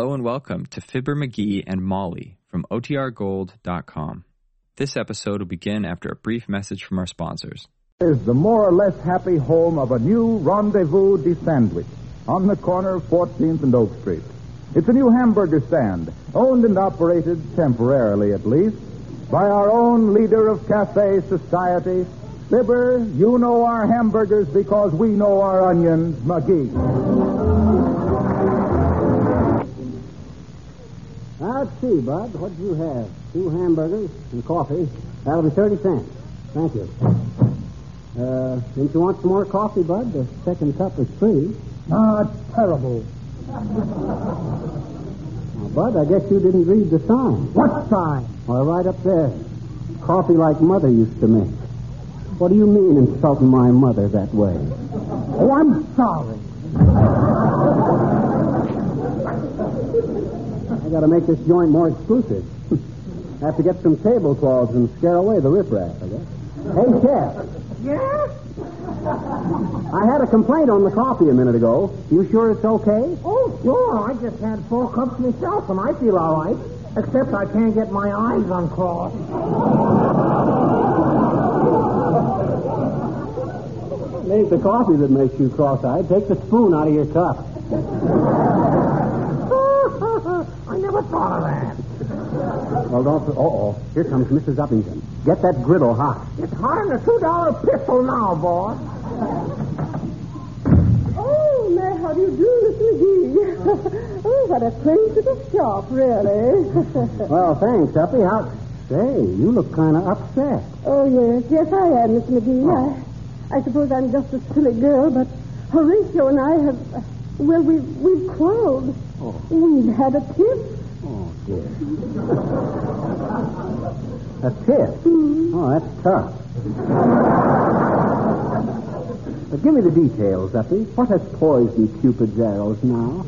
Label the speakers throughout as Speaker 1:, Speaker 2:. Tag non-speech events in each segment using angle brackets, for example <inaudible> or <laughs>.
Speaker 1: Hello and welcome to Fibber McGee and Molly from OTRGold.com. This episode will begin after a brief message from our sponsors.
Speaker 2: is the more or less happy home of a new rendezvous de sandwich on the corner of 14th and Oak Street. It's a new hamburger stand, owned and operated, temporarily at least, by our own leader of cafe society, Fibber. You know our hamburgers because we know our onions, McGee.
Speaker 3: Let's see, Bud. What do you have? Two hamburgers and coffee. That'll be 30 cents. Thank you. Uh, didn't you want some more coffee, Bud? The second cup is free.
Speaker 2: Ah, terrible.
Speaker 3: Now, Bud, I guess you didn't read the sign.
Speaker 2: What sign?
Speaker 3: Well, right up there. Coffee like Mother used to make. What do you mean insulting my mother that way?
Speaker 2: Oh, I'm sorry.
Speaker 3: I gotta make this joint more exclusive. <laughs> I Have to get some tablecloths and scare away the riffraff, I guess. Hey, Chef.
Speaker 4: Yes?
Speaker 3: I had a complaint on the coffee a minute ago. You sure it's okay?
Speaker 4: Oh, sure. I just had four cups myself, and I feel all right. Except I can't get my eyes uncrossed.
Speaker 3: It ain't the coffee that makes you cross-eyed. Take the spoon out of your cup.
Speaker 4: I never thought of that.
Speaker 3: Well, don't... Uh-oh. Here comes Mrs. Uppington. Get that griddle hot.
Speaker 4: It's hot in a two-dollar pistol now, boy.
Speaker 5: Oh, May, how do you do, Miss <laughs> McGee? oh, what a quaint little shop, really. <laughs>
Speaker 3: Well, thanks, Uppy. How... Say, you look kind of upset.
Speaker 5: oh, yes, yes, I am, Miss McGee. I, I suppose I'm just a silly girl, but Horatio and I have, uh, well, we've, we've quarreled.
Speaker 3: Oh.
Speaker 5: We've had a tiff.
Speaker 3: Dear. A tip? Oh, that's tough. But give me the details, Uppy. What has poisoned Cupid's arrows now?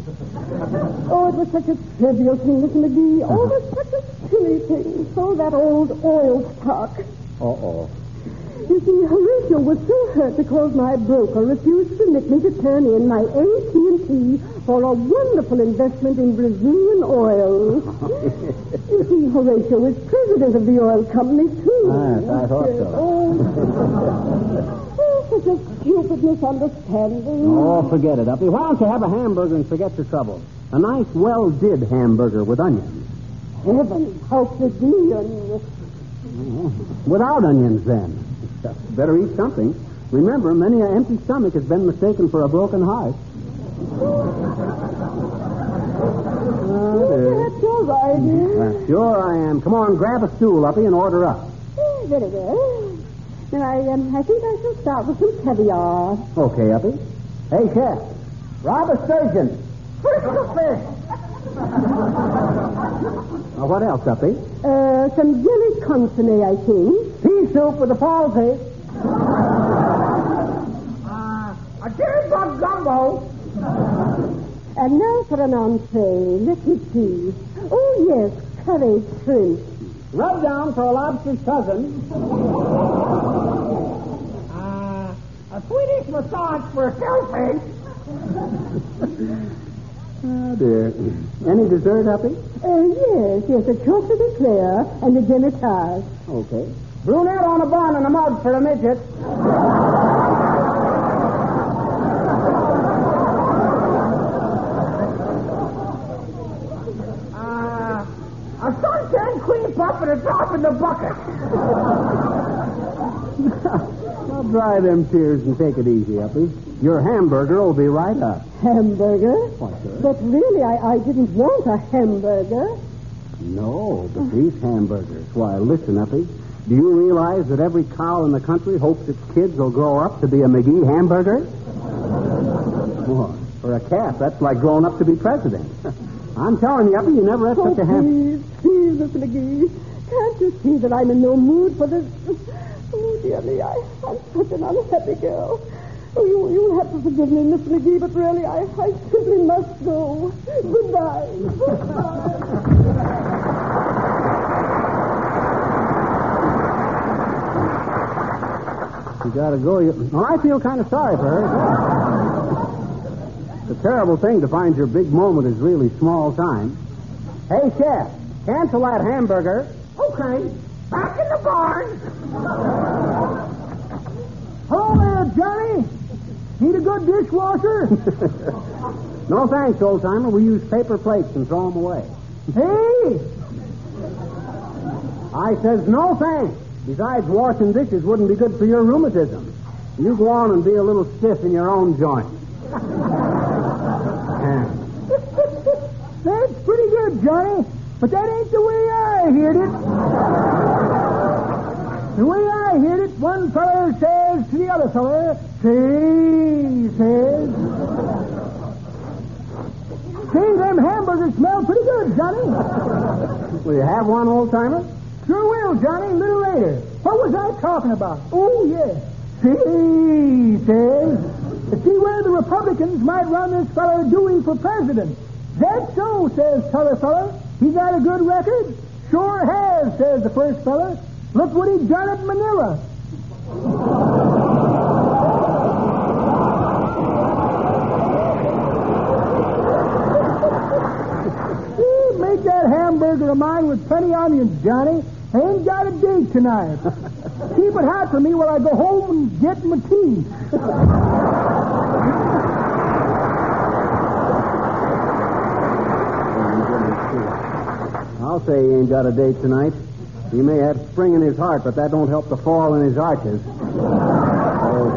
Speaker 5: Oh, it was such a trivial thing, Miss McGee. Oh, uh-huh. it was such a silly thing. So that old oil stock.
Speaker 3: Uh-oh.
Speaker 5: You see, Horatio was so hurt because my broker refused to permit me to turn in my AT&T for a wonderful investment in Brazilian oil. you see, Horatio is president of the oil company, too.
Speaker 3: Yes, I thought so.
Speaker 5: Oh, oh such a stupid misunderstanding.
Speaker 3: Oh, forget it, Uppy. Why don't you have a hamburger and forget your trouble? A nice, well-did hamburger with onions.
Speaker 5: Heaven help the dear.
Speaker 3: Without onions, then. Better eat something. Remember, many an empty stomach has been mistaken for a broken heart.
Speaker 5: Oh, that's all right.
Speaker 3: Well, sure I am. Come on, grab a stool, Uppy, and order up.
Speaker 5: Oh, very well. Now, I, um, I think I shall start with some caviar.
Speaker 3: Okay, Uppy. Hey, chef. Rob a sturgeon. Now, what else, Uppy?
Speaker 5: Uh, some jelly consomme, I think.
Speaker 3: Pea soup with a palsy.
Speaker 4: Uh, a cherry bug gumbo.
Speaker 5: And now for an entree. Let me see. Oh, yes, curried shrimp.
Speaker 3: Rub down for a lobster's cousin.
Speaker 4: Uh, a Swedish massage for a shellfish. <laughs>
Speaker 3: Oh, dear. Any dessert, Uppy?
Speaker 5: Uh, yes, yes, a chocolate eclair and a demitasse.
Speaker 3: Okay. Brunette on a bun and a mug for a midget.
Speaker 4: Uh, a sunshine cream puff and a drop in the bucket.
Speaker 3: Now, dry them tears and take it easy, Uppy. Your hamburger will be right up.
Speaker 5: Hamburger?
Speaker 3: Why, sir?
Speaker 5: But really, I, I didn't want a hamburger.
Speaker 3: No, but these hamburgers. Why, listen, Uppy. Do you realize that every cow in the country hopes its kids will grow up to be a McGee hamburger? Boy, for a calf, that's like growing up to be president. <laughs> I'm telling you, Uppy, you never had
Speaker 5: Oh,
Speaker 3: such a ham.
Speaker 5: Oh, please, please, Miss McGee. Can't you see that I'm in no mood for this? Oh, dear me, I, I'm such an unhappy girl. Oh, you, you'll have to forgive me, Miss McGee, but really, I, I simply must go. Goodbye. <laughs> Goodbye.
Speaker 3: You gotta go. You... Well, I feel kind of sorry for her. It's a terrible thing to find your big moment is really small time. Hey, chef, cancel that hamburger.
Speaker 6: Okay, back in the barn. Hello there, Johnny. Need a good dishwasher? <laughs>
Speaker 3: no thanks, old timer. We use paper plates and throw them away.
Speaker 6: Hey!
Speaker 3: I says no thanks. Besides, washing dishes wouldn't be good for your rheumatism. You go on and be a little stiff in your own joint. <laughs>
Speaker 6: That's pretty good, Johnny. But that ain't the way I heard it. The way I heard it, one feller says to the other feller, say, he says, say, them hamburgers smell pretty good, Johnny.
Speaker 3: Will you have one, old timer?
Speaker 6: Sure will, Johnny, a little later. What was I talking about? Oh, yes. See, he says, see where the Republicans might run this feller Dewey for president. That's so, says t'other feller. He's got a good record? Sure has, says the first feller. Look what he done at Manila. Hamburger of mine with plenty onions, Johnny. I ain't got a date tonight. <laughs> Keep it hot for me while I go home and get my tea.
Speaker 3: I'll say he ain't got a date tonight. He may have spring in his heart, but that don't help the fall in his arches.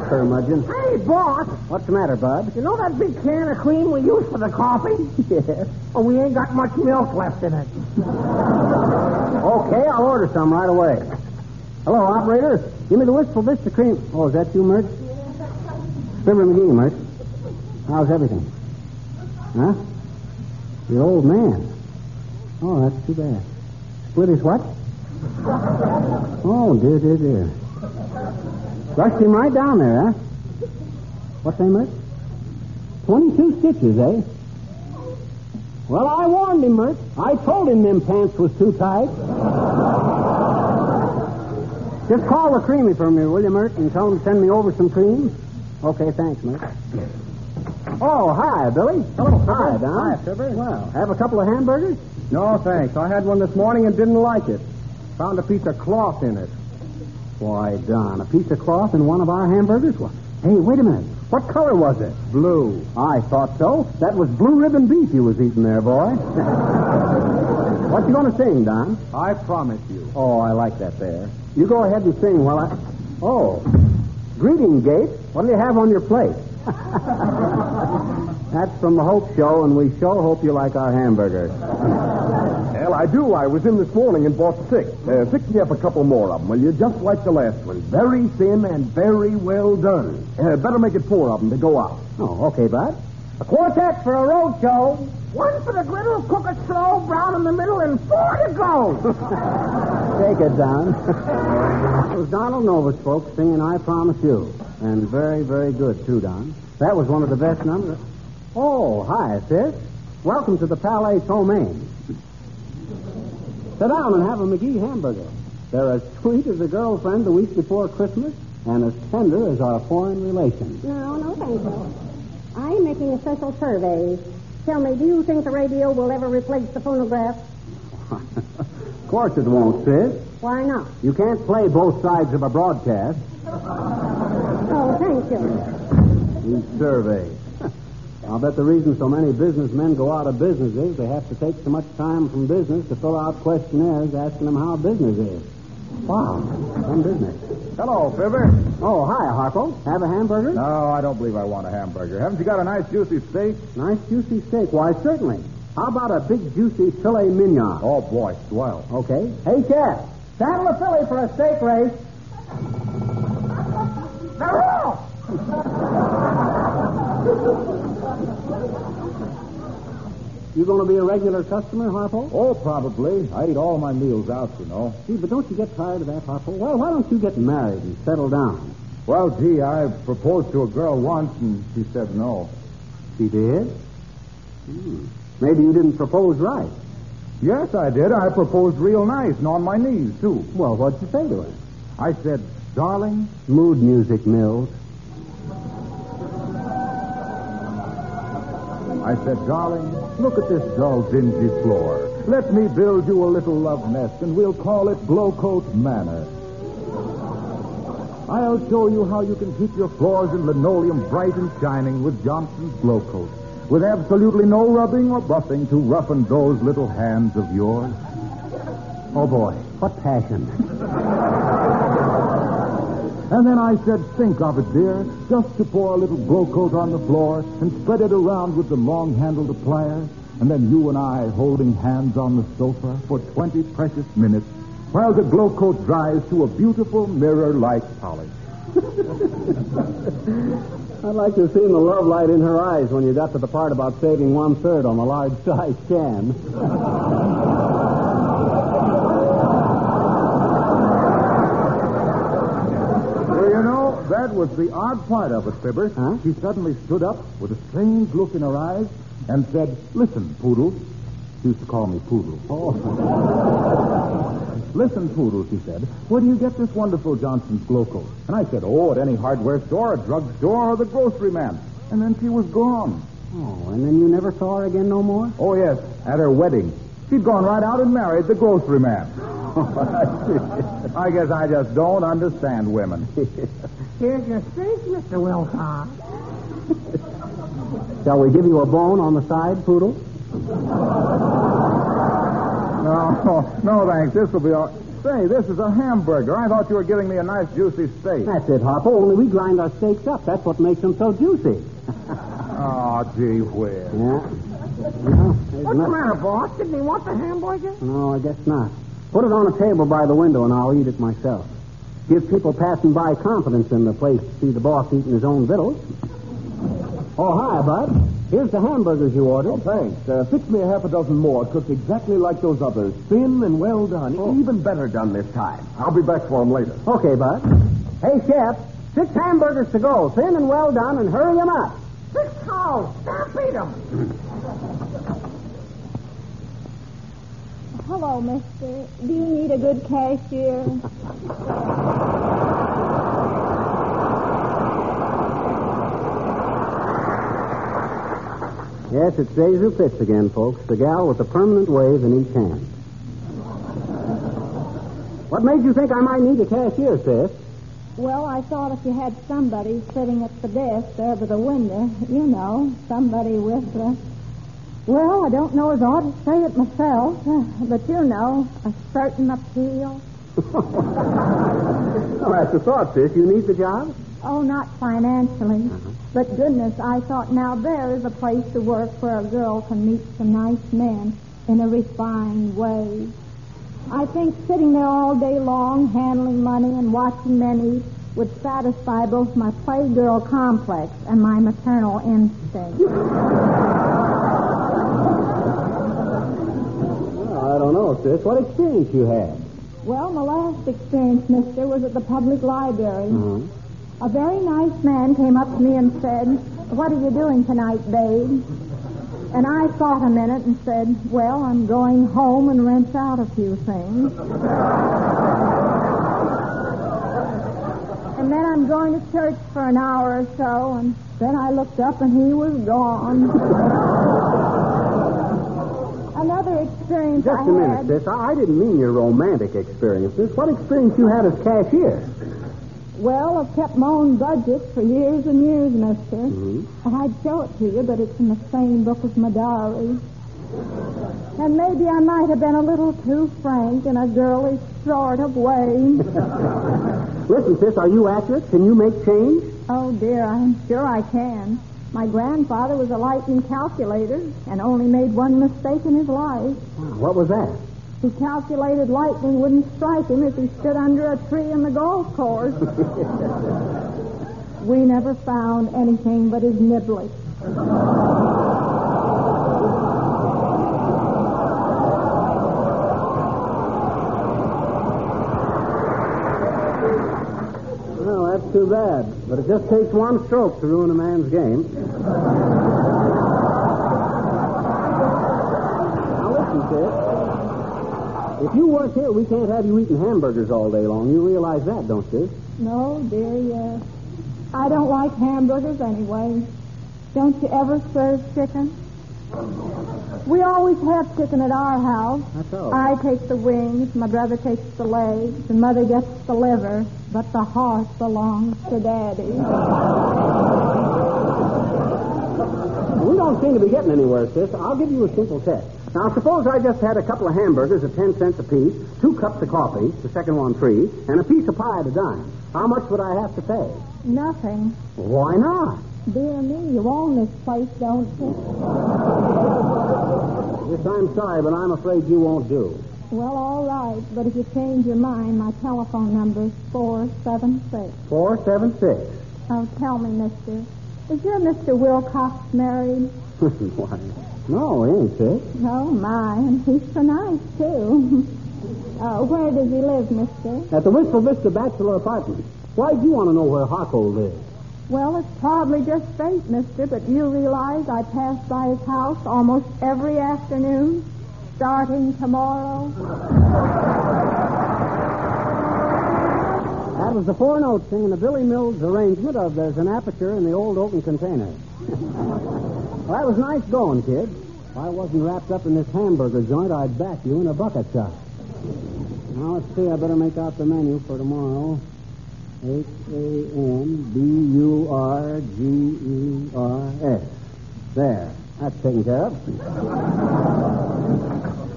Speaker 3: Curmudgeon.
Speaker 6: Hey, boss.
Speaker 3: What's the matter, Bud?
Speaker 6: You know that big can of cream we use for the coffee?
Speaker 3: Yes.
Speaker 6: Oh, we ain't got much milk left in it.
Speaker 3: Okay, I'll order some right away. Hello, operator. Give me the wistful Vista cream. Oh, is that you, Mert? Fibber McGee, Mert. How's everything? Huh? Your old man. Oh, that's too bad. Split his what? Oh, dear, dear, dear. Rushed him right down there, huh? What's that, Mert? Twenty-two stitches, eh? Well, I warned him, Mert. I told him them pants was too tight. Just call the creamy for me, will you, Mert, and tell him to send me over some cream? Okay, thanks, Mert. Oh, hi, Billy. Hello, Hi, Don.
Speaker 7: Hi, Fibber.
Speaker 3: Well, have a couple of hamburgers?
Speaker 7: No, thanks. I had one this morning and didn't like it. Found a piece of cloth in it.
Speaker 3: Why, Don, a piece of cloth in one of our hamburgers? Well, hey, wait a minute.
Speaker 7: What color was it?
Speaker 3: Blue. I thought so. That was blue ribbon beef you was eating there, boy. <laughs> what you going to sing, Don?
Speaker 7: I promise you.
Speaker 3: Oh, I like that there. You go ahead and sing while I. Oh, greeting, Gate. What do you have on your plate? <laughs> That's from the Hope Show, and we sure hope you like our hamburger. <laughs>
Speaker 7: I do. I was in this morning and bought six. Uh, fix me up a couple more of them, will you? Just like the last one. Very thin and very well done. Uh, better make it four of them to go out.
Speaker 3: Oh, okay, Bud.
Speaker 6: A quartet for a road show. One for the griddle, cook it slow, brown in the middle, and four to go. <laughs>
Speaker 3: Take it, Don. it was Donald Novis, folks, singing I Promise You. And very, very good, too, Don. That was one of the best numbers. Oh, hi, sis. Welcome to the Palais Tomaine. Sit down and have a McGee hamburger. They're as sweet as a girlfriend the week before Christmas and as tender as our foreign relations.
Speaker 8: No, no, thank you. I'm making a special survey. Tell me, do you think the radio will ever replace the phonograph? <laughs>
Speaker 3: of course it won't, sis.
Speaker 8: Why not?
Speaker 3: You can't play both sides of a broadcast.
Speaker 8: Oh, thank you.
Speaker 3: These surveys. I'll bet the reason so many businessmen go out of business is they have to take so much time from business to fill out questionnaires asking them how business is. Wow, some business.
Speaker 7: Hello, Fibber.
Speaker 3: Oh, hi, Harlow. Have a hamburger?
Speaker 7: No, I don't believe I want a hamburger. Haven't you got a nice juicy steak?
Speaker 3: Nice juicy steak. Why, certainly. How about a big juicy filet mignon?
Speaker 7: Oh, boy, swell.
Speaker 3: Okay. Hey, Chef, saddle a filly for a steak race.
Speaker 6: They're off. <laughs>
Speaker 3: You going to be a regular customer, Harlow?
Speaker 7: Oh, probably. I eat all my meals out, you know.
Speaker 3: Gee, but don't you get tired of that, Harlow? Well, why don't you get married and settle down?
Speaker 7: Well, gee, I proposed to a girl once, and she said no.
Speaker 3: She did? Hmm. Maybe you didn't propose right.
Speaker 7: Yes, I did. I proposed real nice and on my knees, too.
Speaker 3: Well, what'd you say to her?
Speaker 7: I said, darling,
Speaker 3: Mood music, Mills.
Speaker 2: I said, darling, look at this dull, dingy floor. Let me build you a little love nest, and we'll call it Glo-Coat Manor. I'll show you how you can keep your floors and linoleum bright and shining with Johnson's Glo-Coat, with absolutely no rubbing or buffing to roughen those little hands of yours.
Speaker 3: Oh, boy. What passion.
Speaker 2: And then I said, think of it, dear, just to pour a little Glo-Coat on the floor and spread it around with the long-handled pliers, and then you and I holding hands on the sofa for 20 precious minutes while the Glo-Coat dries to a beautiful mirror-like polish. <laughs>
Speaker 3: I'd like to have seen the love light in her eyes when you got to the part about saving one third on the large size can. <laughs>
Speaker 2: Well, you know, that was the odd part of it, Fibber.
Speaker 3: Huh?
Speaker 2: She suddenly stood up with a strange look in her eyes and said, Listen, Poodle. She used to call me Poodle.
Speaker 3: Oh. <laughs>
Speaker 2: Listen, Poodle, she said, where do you get this wonderful Johnson's Glo-Coat? And I said, oh, at any hardware store, a drugstore, or the grocery man. And then she was gone.
Speaker 3: Oh, and then you never saw her again no more?
Speaker 2: Oh, yes, at her wedding. She'd gone right out and married the grocery man. <laughs> I guess I just don't understand women. <laughs>
Speaker 6: Here's your steak, Mr. Wilcox. <laughs>
Speaker 3: Shall we give you a bone on the side, Poodle?
Speaker 2: No, no, thanks. This will be all. Say, this is a hamburger. I thought you were giving me a nice juicy steak.
Speaker 3: That's it, Harlow. Only we grind our steaks up. That's what makes them so juicy.
Speaker 2: Oh, <laughs> gee whiz.
Speaker 3: Yeah. Well, there's
Speaker 6: What's the matter, boss? Didn't he want the hamburger?
Speaker 3: No, I guess not. Put it on a table by the window and I'll eat it myself. Give people passing by confidence in the place to see the boss eating his own victuals. Oh, hi, Bud. Here's the hamburgers you ordered.
Speaker 7: Oh, thanks. Uh, fix me a half a dozen more, cooked exactly like those others. Thin and well done. Even better done this time. I'll be back for them later.
Speaker 3: Okay, Bud. Hey, Chef, six hamburgers to go, thin and well done, and hurry 'em up.
Speaker 6: Six cows. Stampede them.
Speaker 8: Hello, mister. Do you need a good cashier?
Speaker 3: Yes, it's ZaSu Pitts again, folks. The gal with the permanent wave in each hand. What made you think I might need a cashier, sis?
Speaker 8: Well, I thought if you had somebody sitting at the desk over the window, you know, somebody with a. Well, I don't know as I ought to say it myself, <sighs> but you know, a certain appeal. <laughs>
Speaker 3: Well, that's the thought, sis. You need the job?
Speaker 8: Oh, not financially. Uh-huh. But goodness, I thought now there is a place to work where a girl can meet some nice men in a refined way. I think sitting there all day long, handling money and watching men eat would satisfy both my playgirl complex and my maternal instinct. <laughs>
Speaker 3: I don't sis. What experience you had?
Speaker 8: Well, my last experience, mister, was at the public library.
Speaker 3: Mhm.
Speaker 8: A very nice man came up to me and said, What are you doing tonight, babe? And I thought a minute and said, Well, I'm going home and rent out a few things. and then I'm going to church for an hour or so, and then I looked up and he was gone. Another experience
Speaker 3: Just
Speaker 8: I
Speaker 3: a minute,
Speaker 8: had.
Speaker 3: sis. I I didn't mean your romantic experiences. What experience you had as cashier?
Speaker 8: Well, I've kept my own budget for years and years, mister.
Speaker 3: Mhm.
Speaker 8: And I'd show it to you, but it's in the same book as my diary. And maybe I might have been a little too frank in a girlish sort of way. <laughs>
Speaker 3: Listen, sis, are you accurate? Can you make change?
Speaker 8: oh, dear, I'm sure I can. My grandfather was a lightning calculator and only made one mistake in his life.
Speaker 3: What was that?
Speaker 8: He calculated lightning wouldn't strike him if he stood under a tree in the golf course. <laughs> we never found anything but his niblick.
Speaker 3: Well, that's too bad. But it just takes one stroke to ruin a man's game. now listen, sis. If you work here, we can't have you eating hamburgers all day long. You realize that, don't you?
Speaker 8: No, dear, yes. I don't like hamburgers anyway. Don't you ever serve chicken? We always have chicken at our house.
Speaker 3: That's all.
Speaker 8: I take the wings, my brother takes the legs, and mother gets the liver, but the heart belongs to daddy.
Speaker 3: We don't seem to be getting anywhere, sis. I'll give you a simple test. Now, suppose I just had a couple of hamburgers at 10 cents apiece, two cups of coffee, the second one free, and a piece of pie at a dime. How much would I have to pay?
Speaker 8: Nothing.
Speaker 3: Why not?
Speaker 8: Dear me, you own this place, don't you?
Speaker 3: Yes, I'm sorry, but I'm afraid you won't do.
Speaker 8: Well, all right, but if you change your mind, my telephone number is 476.
Speaker 3: 476.
Speaker 8: Oh, tell me, mister, is your Mr. Wilcox married? <laughs>
Speaker 3: Why? No, he ain't, sis.
Speaker 8: Oh, my, and he's so nice, too. uh, <laughs> where does he live, mister?
Speaker 3: At the Wistful Vista Bachelor Apartment. Why do you want to know where Harlow lives?
Speaker 8: Well, it's probably just fate, mister, but you realize I pass by his house almost every afternoon, starting tomorrow?
Speaker 3: That was the four notes singing the Billy Mills arrangement of There's an Aperture in the Old Oaken Container. <laughs> well, that was nice going, kid. If I wasn't wrapped up in this hamburger joint, I'd back you in a bucket shop. Now, let's see. I better make out the menu for tomorrow. H A N B U R G E R S. There. That's taken care of.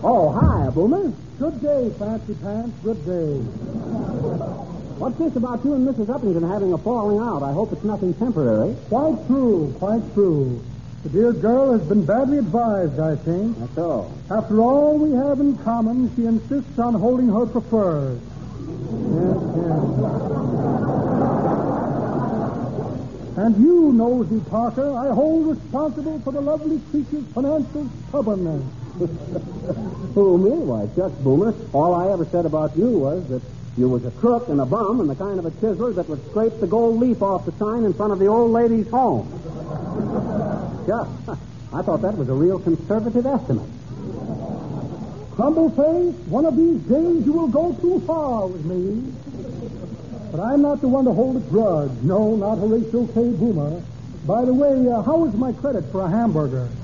Speaker 3: oh, hi, Boomer.
Speaker 6: Good day, Fancy Pants. Good day.
Speaker 3: What's this about you and Mrs. Uppington having a falling out? I hope it's nothing temporary.
Speaker 6: Quite true, quite true. The dear girl has been badly advised, I think.
Speaker 3: That's all.
Speaker 6: After all we have in common, she insists on holding her preferred. Yes, yes. And you, Nosy Parker, I hold responsible for the lovely creature's financial stubbornness. <laughs>
Speaker 3: Who, me? Why, Chuck Boomer, all I ever said about you was that you was a crook and a bum and the kind of a chiseler that would scrape the gold leaf off the sign in front of the old lady's home. <laughs> Chuck, <laughs> I thought that was a real conservative estimate.
Speaker 6: Crumbleface, one of these days you will go too far with me. But I'm not the one to hold a grudge. No, not Horatio K. Boomer. By the way, uh, how is my credit for a hamburger? <laughs>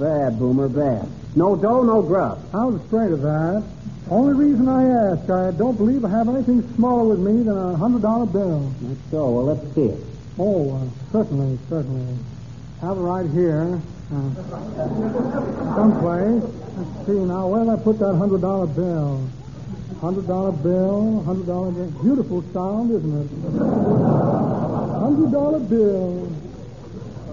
Speaker 3: bad, Boomer, bad. No dough, no grub.
Speaker 6: I was afraid of that. Only reason I ask, I don't believe I have anything smaller with me than a hundred dollar bill.
Speaker 3: That's so. Well, let's see it.
Speaker 6: Oh, uh, certainly, certainly. Have it right here. Uh, someplace. Let's see now. Where did I put that hundred dollar bill? Hundred dollar bill, hundred dollar bill. Beautiful sound, isn't it? Hundred dollar bill.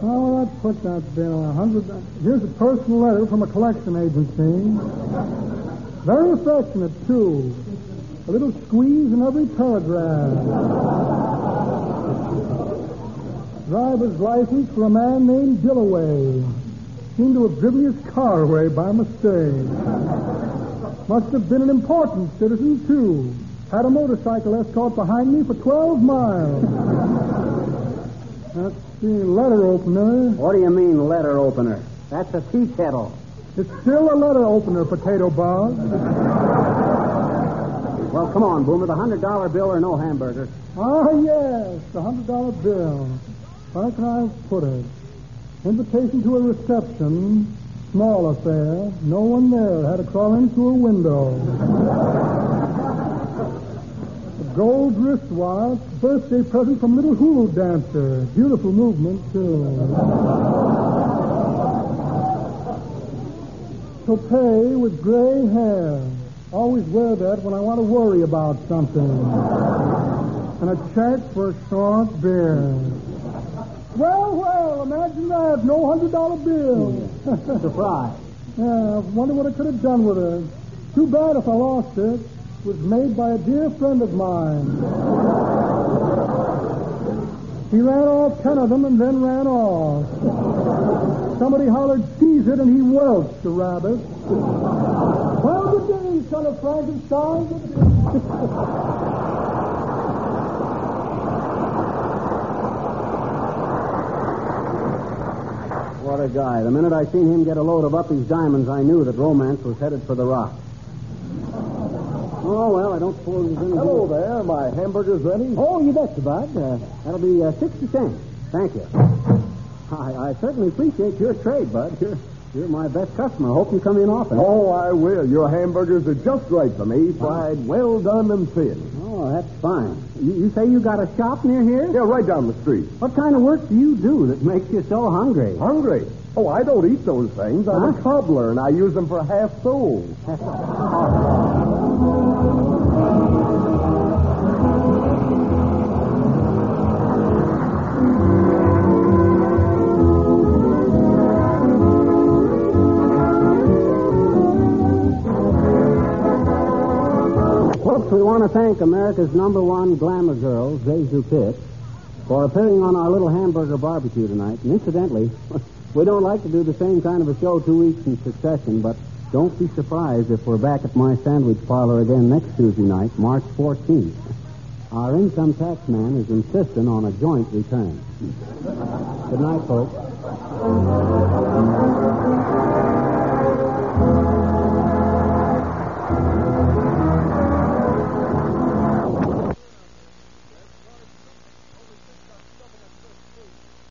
Speaker 6: Oh, let's put that bill. A hundred. Here's a personal letter from a collection agency. Very affectionate, too. A little squeeze in every paragraph. Driver's license for a man named Dillaway. Seemed to have driven his car away by mistake. Must have been an important citizen, too. Had a motorcycle escort behind me for 12 miles. <laughs> Let's see, letter opener.
Speaker 3: What do you mean, letter opener? That's a tea kettle.
Speaker 6: It's still a letter opener, Potato Bug.
Speaker 3: Well, come on, Boomer. The hundred dollar bill or no hamburger.
Speaker 6: Ah, yes, the hundred dollar bill. Where can I put it? Invitation to a reception. Small affair. No one there. Had to crawl into a window. a gold wristwatch. Birthday present from little hula dancer. Beautiful movement, too. Toupee with gray hair. Always wear that when I want to worry about something. And a check for a short beard. Well, well, imagine that. No hundred dollar bill. Hmm.
Speaker 3: Surprise. <laughs>
Speaker 6: yeah, I wonder what I could have done with it. Too bad if I lost it. It was made by a dear friend of mine. He ran all ten of them and then ran off. Somebody hollered, seize it, and he welched the rabbit. well, good day, son of Frankenstein. <laughs> Good day.
Speaker 3: What a guy. The minute I seen him get a load of Uppy's diamonds, I knew that romance was headed for the rock. Oh, well, I don't suppose there's any...
Speaker 7: Hello there. My hamburger's ready.
Speaker 3: Oh, you betcha, Bud. Uh, that'll be uh, 60 cents. Thank you. I, I certainly appreciate your trade, Bud. You're <laughs> You're my best customer. I hope you come in often.
Speaker 7: Oh, I will. Your hamburgers are just right for me. Fried, well done, and thin.
Speaker 3: Oh, that's fine. You, you say you got a shop near here?
Speaker 7: Yeah, right down the street.
Speaker 3: What kind of work do you do that makes you so hungry?
Speaker 7: Hungry? Oh, I don't eat those things. I'm a cobbler, and I use them for half soles. <laughs>
Speaker 3: Folks, we want to thank America's number one glamour girl, ZaSu Pitts, for appearing on our little hamburger barbecue tonight. And incidentally, <laughs> we don't like to do the same kind of a show two weeks in succession, but don't be surprised if we're back at my sandwich parlor again next Tuesday night, March 14th. Our income tax man is insisting on a joint return. Good night, folks.